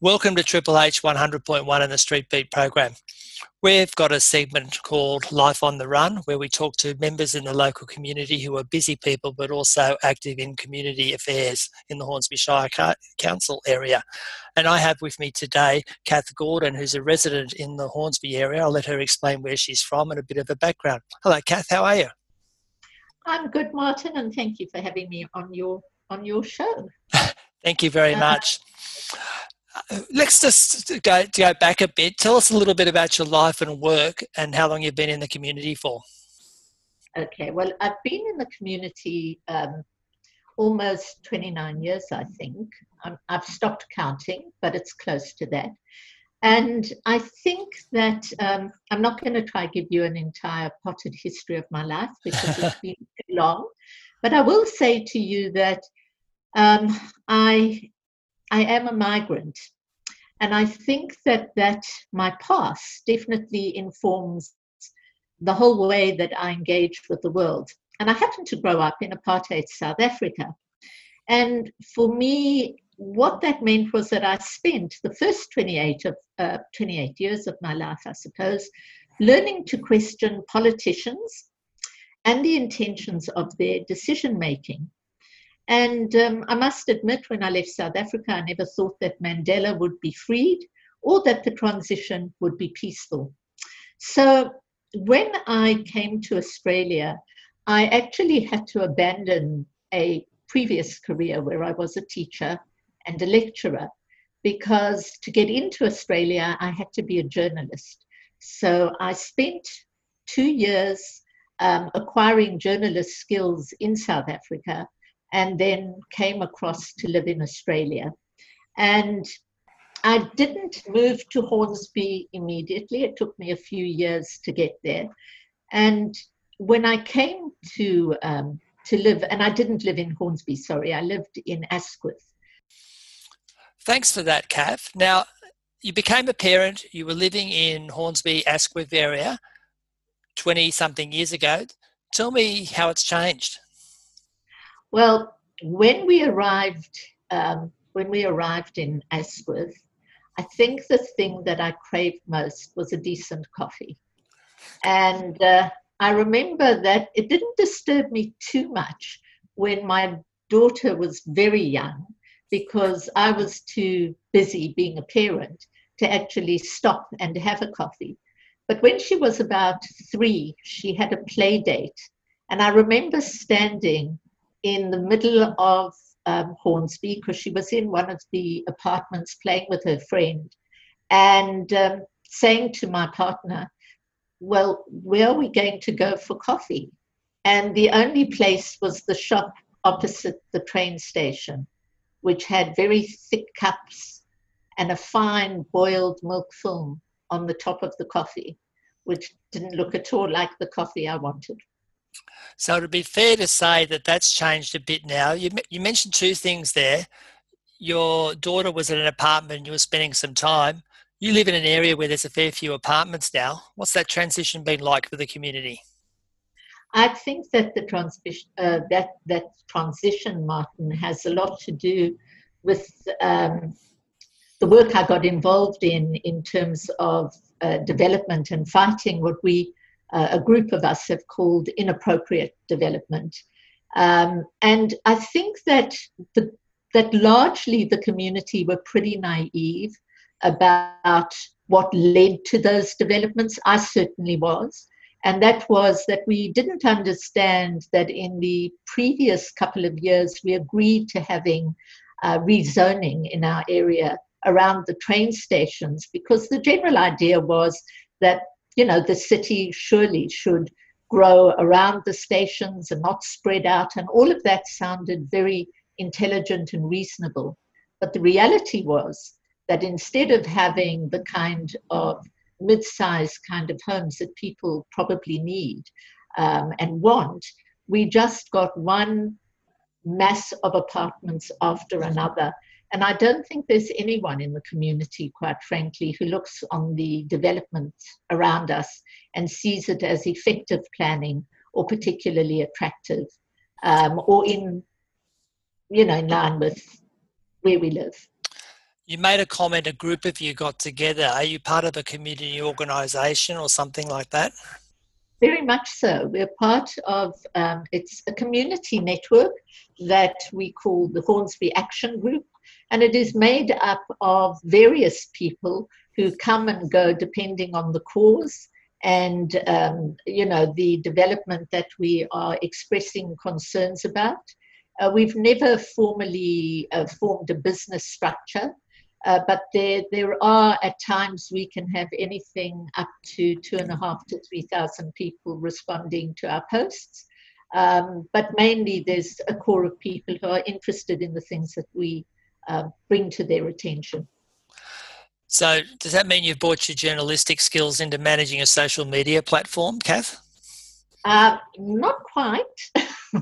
Welcome to Triple H 100.1 in the Street Beat program. We've got a segment called Life on the Run where we talk to members in the local community who are busy people but also active in community affairs in the Hornsby Shire Council area. And I have with me today Cath Gordon, who's a resident in the Hornsby area. I'll let her explain where she's from and a bit of a background. Hello, Cath, how are you? I'm good, Martin, and thank you for having me on your on your show. thank you very uh, much let's just go, go back a bit. Tell us a little bit about your life and work and how long you've been in the community for. Okay, well, I've been in the community um, almost 29 years, I think. i have stopped counting, but it's close to that. And I think that um, I'm not going to try to give you an entire potted history of my life because it's been too long. But I will say to you that um, I I am a migrant. And I think that, that my past definitely informs the whole way that I engage with the world. And I happened to grow up in apartheid South Africa. And for me, what that meant was that I spent the first 28 of uh, 28 years of my life, I suppose, learning to question politicians and the intentions of their decision making. And um, I must admit, when I left South Africa, I never thought that Mandela would be freed or that the transition would be peaceful. So when I came to Australia, I actually had to abandon a previous career where I was a teacher and a lecturer because to get into Australia, I had to be a journalist. So I spent two years um, acquiring journalist skills in South Africa and then came across to live in Australia. And I didn't move to Hornsby immediately. It took me a few years to get there. And when I came to um, to live, and I didn't live in Hornsby, sorry, I lived in Asquith. Thanks for that, Cath. Now, you became a parent, you were living in Hornsby, Asquith area 20 something years ago. Tell me how it's changed. Well, when we arrived, um, when we arrived in Asquith, I think the thing that I craved most was a decent coffee. And uh, I remember that it didn't disturb me too much when my daughter was very young because I was too busy being a parent to actually stop and have a coffee. But when she was about three, she had a play date. And I remember standing in the middle of um, Hornsby because she was in one of the apartments playing with her friend and um, saying to my partner, Well, where are we going to go for coffee? And the only place was the shop opposite the train station, which had very thick cups and a fine boiled milk film on the top of the coffee, which didn't look at all like the coffee I wanted. So it would be fair to say that that's changed a bit now. You, you mentioned two things there. Your daughter was in an apartment and you were spending some time. You live in an area where there's a fair few apartments now. What's that transition been like for the community? I think that the transition, uh, that that transition, Martin, has a lot to do with um, the work I got involved in in terms of uh, development and fighting what we uh, a group of us have called inappropriate development. Um, and I think that the, that largely the community were pretty naive about what led to those developments. I certainly was. And that was that we didn't understand that in the previous couple of years we agreed to having uh, rezoning in our area around the train stations because the general idea was that you know, the city surely should grow around the stations and not spread out. And all of that sounded very intelligent and reasonable. But the reality was that instead of having the kind of mid sized kind of homes that people probably need um, and want, we just got one mass of apartments after another and I don't think there's anyone in the community, quite frankly, who looks on the development around us and sees it as effective planning or particularly attractive um, or in, you know, in line with where we live. You made a comment, a group of you got together. Are you part of a community organisation or something like that? Very much so. We're part of, um, it's a community network that we call the Hornsby Action Group, and it is made up of various people who come and go depending on the cause and um, you know the development that we are expressing concerns about. Uh, we've never formally uh, formed a business structure. Uh, but there, there are at times we can have anything up to two and a half to three thousand people responding to our posts. Um, but mainly, there's a core of people who are interested in the things that we uh, bring to their attention. So, does that mean you've brought your journalistic skills into managing a social media platform, Cath? Uh, not quite,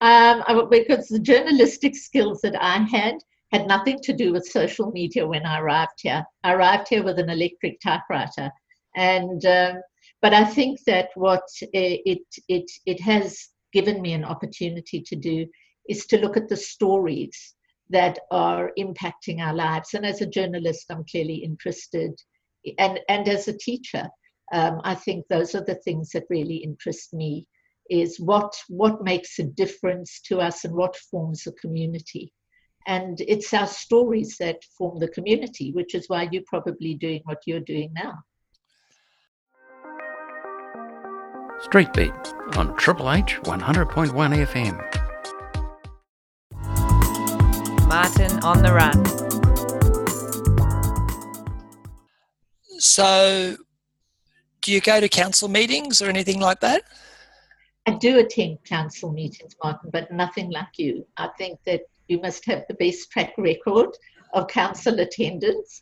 um, because the journalistic skills that I had had nothing to do with social media when I arrived here. I arrived here with an electric typewriter, and um, but I think that what it it it has given me an opportunity to do is to look at the stories that are impacting our lives. And as a journalist, I'm clearly interested, and and as a teacher, um, I think those are the things that really interest me. Is what what makes a difference to us and what forms a community. And it's our stories that form the community, which is why you're probably doing what you're doing now. Street Beat on Triple H 100.1 FM. Martin on the run. So, do you go to council meetings or anything like that? I do attend council meetings, Martin, but nothing like you. I think that you must have the best track record of council attendance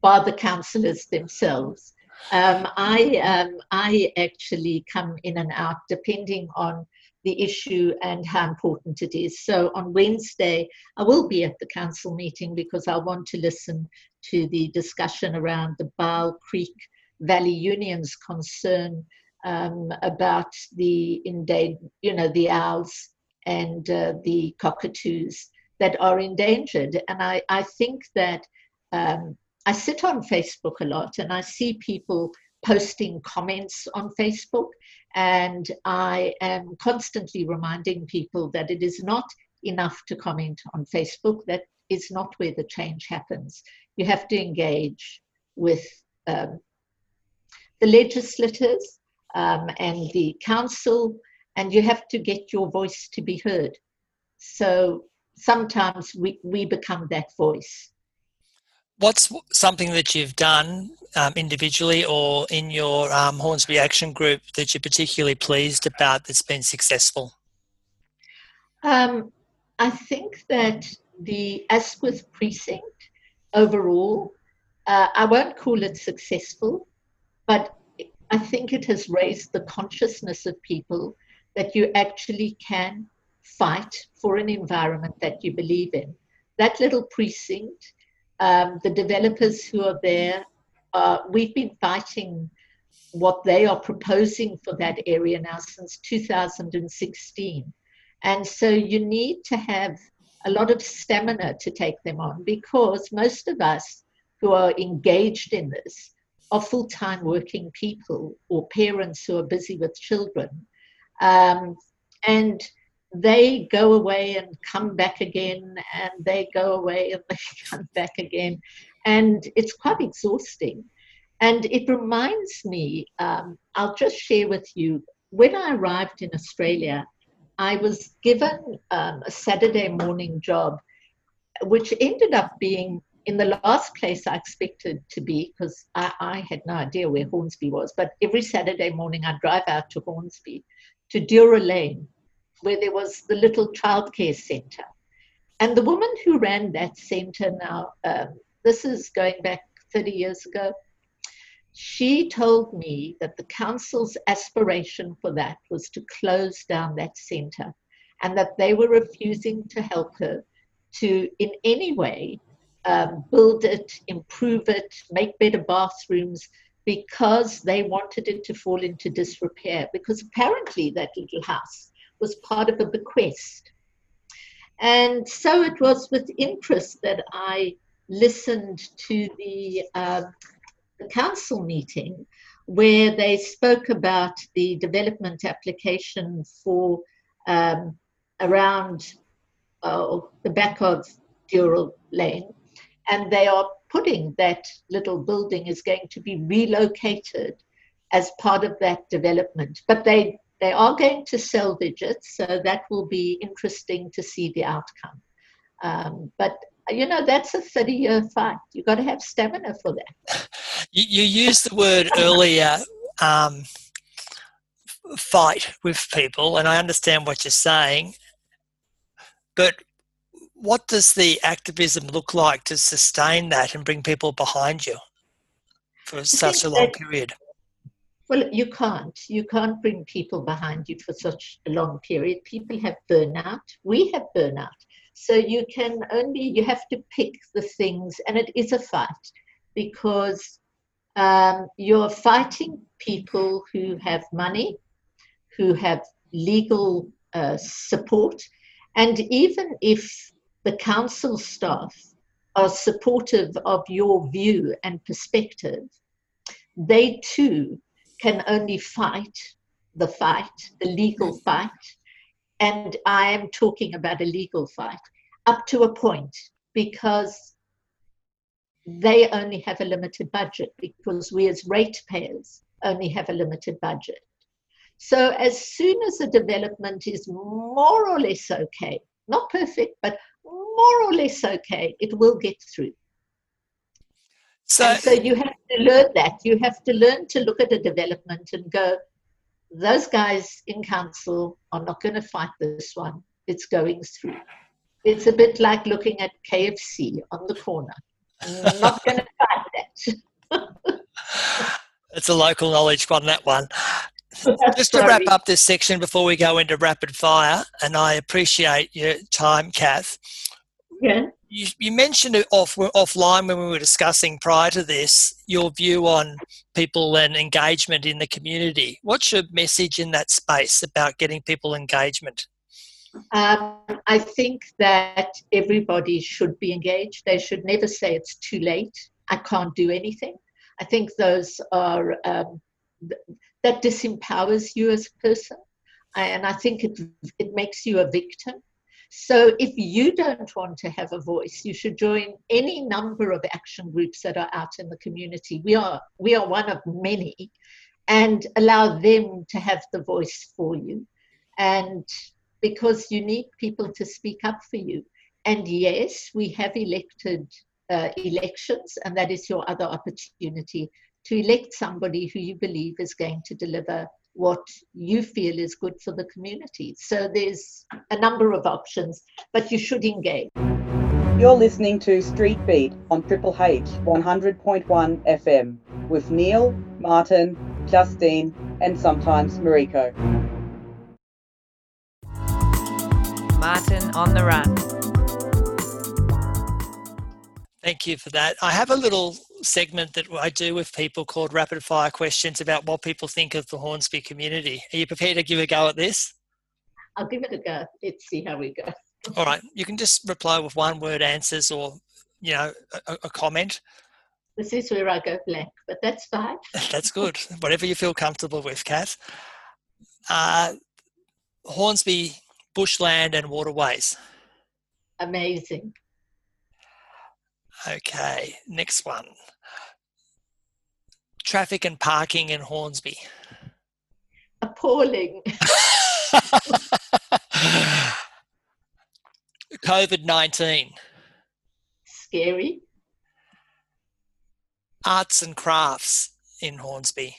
by the councillors themselves. Um, I, um, I actually come in and out depending on the issue and how important it is. So on Wednesday, I will be at the council meeting because I want to listen to the discussion around the Bowel Creek Valley Union's concern um, about the endangered, you know, the owls and uh, the cockatoos that are endangered. And I, I think that um, I sit on Facebook a lot and I see people posting comments on Facebook. And I am constantly reminding people that it is not enough to comment on Facebook. That is not where the change happens. You have to engage with um, the legislators um, and the council, and you have to get your voice to be heard. So sometimes we, we become that voice. What's something that you've done um, individually or in your um, Hornsby Action Group that you're particularly pleased about that's been successful? Um, I think that the Asquith precinct overall, uh, I won't call it successful, but I think it has raised the consciousness of people that you actually can fight for an environment that you believe in. That little precinct, um, the developers who are there, uh, we've been fighting what they are proposing for that area now since 2016. And so you need to have a lot of stamina to take them on because most of us who are engaged in this are full time working people or parents who are busy with children. Um, and they go away and come back again, and they go away and they come back again. And it's quite exhausting. And it reminds me, um, I'll just share with you, when I arrived in Australia, I was given um, a Saturday morning job, which ended up being in the last place I expected to be, because I, I, had no idea where Hornsby was, but every Saturday morning I'd drive out to Hornsby, to Dural Lane, where there was the little childcare center. And the woman who ran that center now, um, this is going back 30 years ago, she told me that the council's aspiration for that was to close down that center and that they were refusing to help her to, in any way, um, build it, improve it, make better bathrooms, because they wanted it to fall into disrepair. Because apparently, that little house was part of a bequest. And so it was with interest that I listened to the, uh, the council meeting where they spoke about the development application for um, around uh, the back of Dural Lane, and they are putting that little building is going to be relocated as part of that development. But they they are going to salvage it, so that will be interesting to see the outcome. Um, but you know that's a 30 year fight. You've got to have stamina for that. You, you used the word earlier. Um, fight with people, and I understand what you're saying, but what does the activism look like to sustain that and bring people behind you for such a long that, period? Well, you can't. You can't bring people behind you for such a long period. People have burnout. We have burnout. So you can only, you have to pick the things, and it is a fight because um, you're fighting people who have money, who have legal uh, support, and even if the council staff are supportive of your view and perspective, they too can only fight the fight, the legal fight. And I am talking about a legal fight up to a point because they only have a limited budget because we as ratepayers only have a limited budget. So as soon as a development is more or less okay, not perfect, but more or less okay, it will get through. So, so you have to learn that. You have to learn to look at a development and go, those guys in council are not going to fight this one. It's going through. It's a bit like looking at KFC on the corner. I'm not going to fight that. it's a local knowledge on that one. Just to wrap up this section before we go into rapid fire, and I appreciate your time, Cath. Yeah. You, you mentioned it off offline when we were discussing prior to this your view on people and engagement in the community. What's your message in that space about getting people engagement? Um, I think that everybody should be engaged. They should never say it's too late. I can't do anything. I think those are um, that disempowers you as a person. And I think it, it makes you a victim. So if you don't want to have a voice, you should join any number of action groups that are out in the community. We are, we are one of many, and allow them to have the voice for you. And because you need people to speak up for you. And yes, we have elected uh, elections, and that is your other opportunity to elect somebody who you believe is going to deliver what you feel is good for the community. So there's a number of options, but you should engage. You're listening to Street Beat on Triple H 100.1 FM with Neil, Martin, Justine, and sometimes Mariko. Martin on the run. Thank you for that. I have a little segment that I do with people called rapid fire questions about what people think of the Hornsby community. Are you prepared to give a go at this? I'll give it a go. Let's see how we go. All right. You can just reply with one word answers or, you know, a, a comment. This is where I go blank, but that's fine. that's good. Whatever you feel comfortable with, Cath. Uh, Hornsby, bushland and waterways. Amazing. Okay, next one. Traffic and parking in Hornsby. Appalling. COVID 19. Scary. Arts and crafts in Hornsby.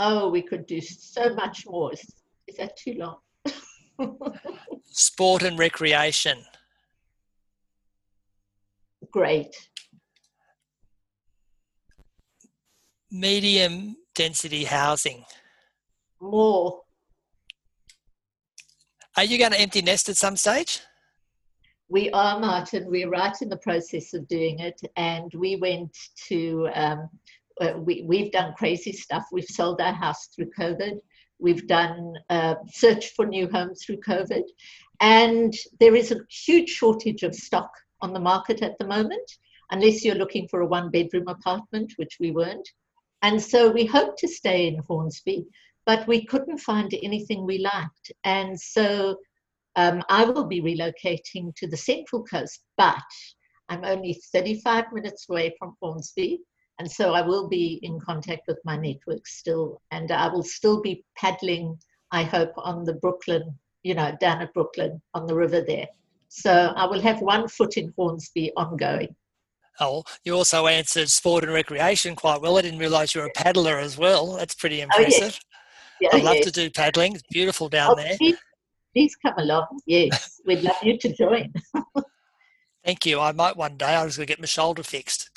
Oh, we could do so much more. Is, is that too long? Sport and recreation great. Medium density housing. More. Are you going to empty nest at some stage? We are, Martin. We're right in the process of doing it. And we went to, um, uh, we, we've done crazy stuff. We've sold our house through COVID. We've done uh, search for new homes through COVID. And there is a huge shortage of stock on the market at the moment, unless you're looking for a one bedroom apartment, which we weren't. And so we hoped to stay in Hornsby, but we couldn't find anything we liked. And so um, I will be relocating to the Central Coast, but I'm only 35 minutes away from Hornsby. And so I will be in contact with my network still, and I will still be paddling, I hope, on the Brooklyn, you know, down at Brooklyn on the river there. So I will have one foot in Hornsby ongoing. Oh, you also answered sport and recreation quite well. I didn't realise you were a paddler as well. That's pretty Oh, yes. impressive. Yeah, I'd love yes. to do paddling. It's beautiful down Oh, there. Please, please come along. Yes, we'd love you to join. Thank you. I might one day. I was going to get my shoulder fixed.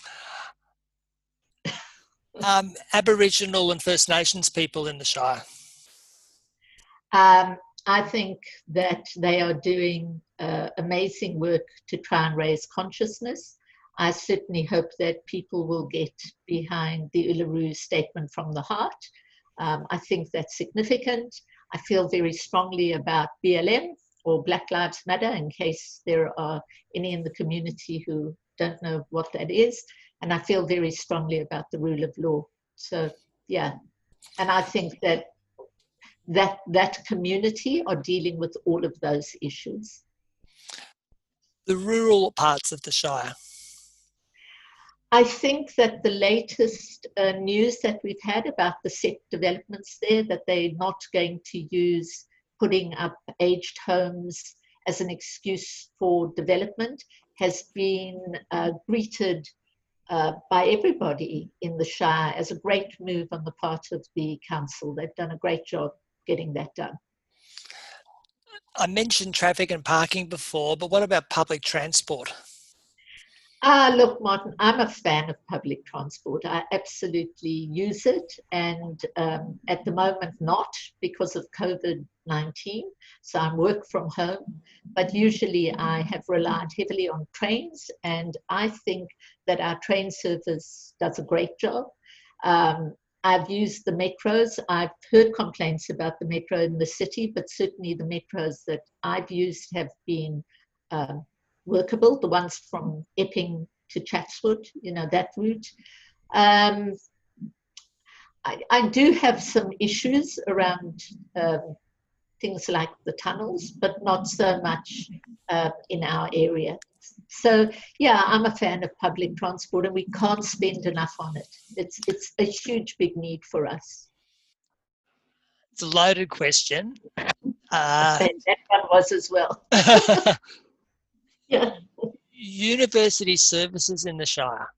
Um, Aboriginal and First Nations people in the Shire. Um, I think that they are doing uh, amazing work to try and raise consciousness. I certainly hope that people will get behind the Uluru statement from the heart. Um, I think that's significant. I feel very strongly about BLM or Black Lives Matter in case there are any in the community who don't know what that is. And I feel very strongly about the rule of law. So, yeah. And I think that that that community are dealing with all of those issues. The rural parts of the Shire. I think that the latest uh, news that we've had about the set developments there, that they're not going to use putting up aged homes as an excuse for development, has been uh, greeted uh, by everybody in the Shire as a great move on the part of the council. They've done a great job getting that done. I mentioned traffic and parking before, but what about public transport? Ah, look, Martin, I'm a fan of public transport. I absolutely use it, and um, at the moment, not because of COVID 19. So I'm work from home, but usually I have relied heavily on trains, and I think that our train service does a great job. Um, I've used the metros. I've heard complaints about the metro in the city, but certainly the metros that I've used have been um, workable, the ones from Epping to Chatswood, you know, that route. Um, I, I, do have some issues around um, things like the tunnels, but not so much uh, in our area. So yeah, I'm a fan of public transport, and we can't spend enough on it. It's it's a huge big need for us. It's a loaded question. Uh, that one was as well. yeah. University services in the Shire.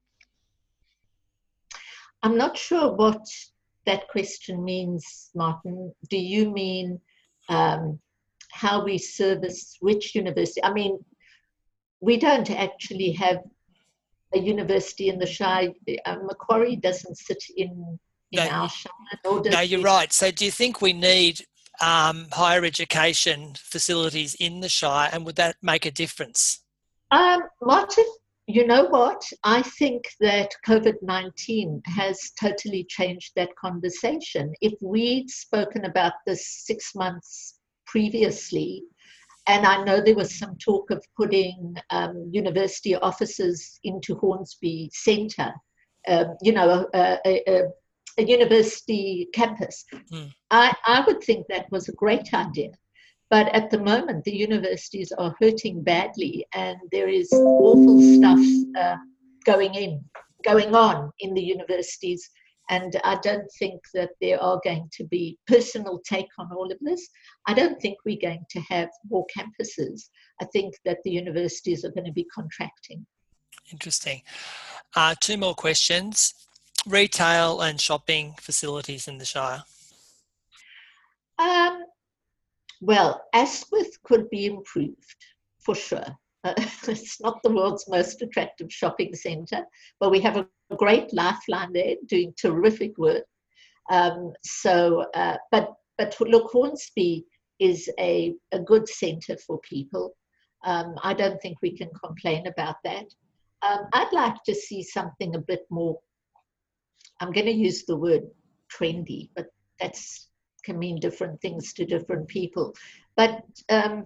I'm not sure what that question means, Martin. Do you mean um, how we service which university? I mean, we don't actually have a university in the Shire. Uh, Macquarie doesn't sit in, in No, our Shire. No, you're right. So, do you think we need um, higher education facilities in the Shire, and would that make a difference? Um, Martin, you know what? I think that COVID 19 has totally changed that conversation. If we'd spoken about this six months previously, and I know there was some talk of putting um, university offices into Hornsby Centre, um, you know, a, a, a, a university campus. Hmm. I, I would think that was a great idea. But at the moment, the universities are hurting badly, and there is awful stuff uh, going in, going on in the universities. And I don't think that there are going to be personal take on all of this. I don't think we're going to have more campuses. I think that the universities are going to be contracting. Interesting. Uh, two more questions. Retail and shopping facilities in the Shire. Um, well, Asquith could be improved for sure. Uh, it's not the world's most attractive shopping centre, but we have a great lifeline there doing terrific work. Um, so, uh, but but look, Hornsby is a, a good centre for people. Um, I don't think we can complain about that. Um, I'd like to see something a bit more. I'm going to use the word trendy, but that's can mean different things to different people. But um,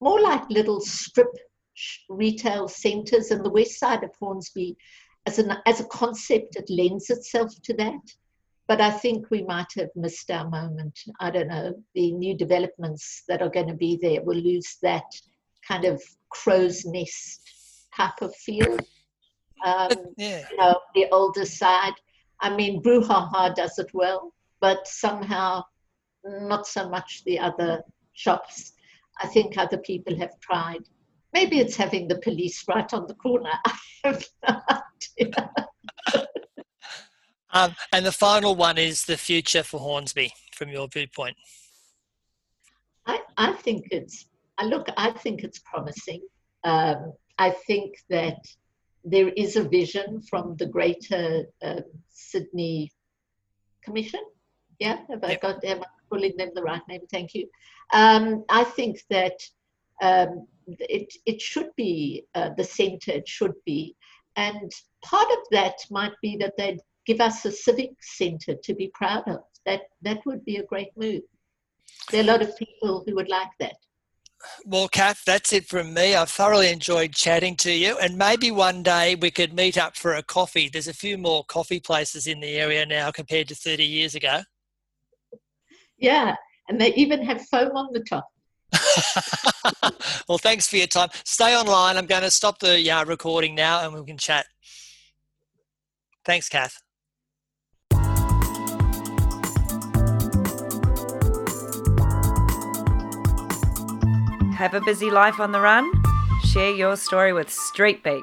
more like little strip sh- retail centres, and the west side of Hornsby, as an as a concept, it lends itself to that. But I think we might have missed our moment. I don't know. The new developments that are going to be there will lose that kind of Crows Nest type of feel. Um, Yeah. you know, the older side. I mean, Brouhaha does it well, but somehow not so much the other shops. I think other people have tried. Maybe it's having the police right on the corner. I have no idea. Um, and the final one is the future for Hornsby from your viewpoint. I, I think it's, I look, I think it's promising. Um, I think that there is a vision from the Greater uh, Sydney Commission. Yeah, have I Yep. got, am I calling them the right name? Thank you. Um, I think that um, it, it should be uh, the centre, it should be. And part of that might be that they'd give us a civic centre to be proud of. That, that would be a great move. There are a lot of people who would like that. Well, Cath, that's it from me. I've thoroughly enjoyed chatting to you, and maybe one day we could meet up for a coffee. There's a few more coffee places in the area now compared to 30 years ago. Yeah, and they even have foam on the top. well, thanks for your time. Stay online. I'm going to stop the uh, recording now and we can chat. Thanks, Cath. Have a busy life on the run? Share your story with Street Beat.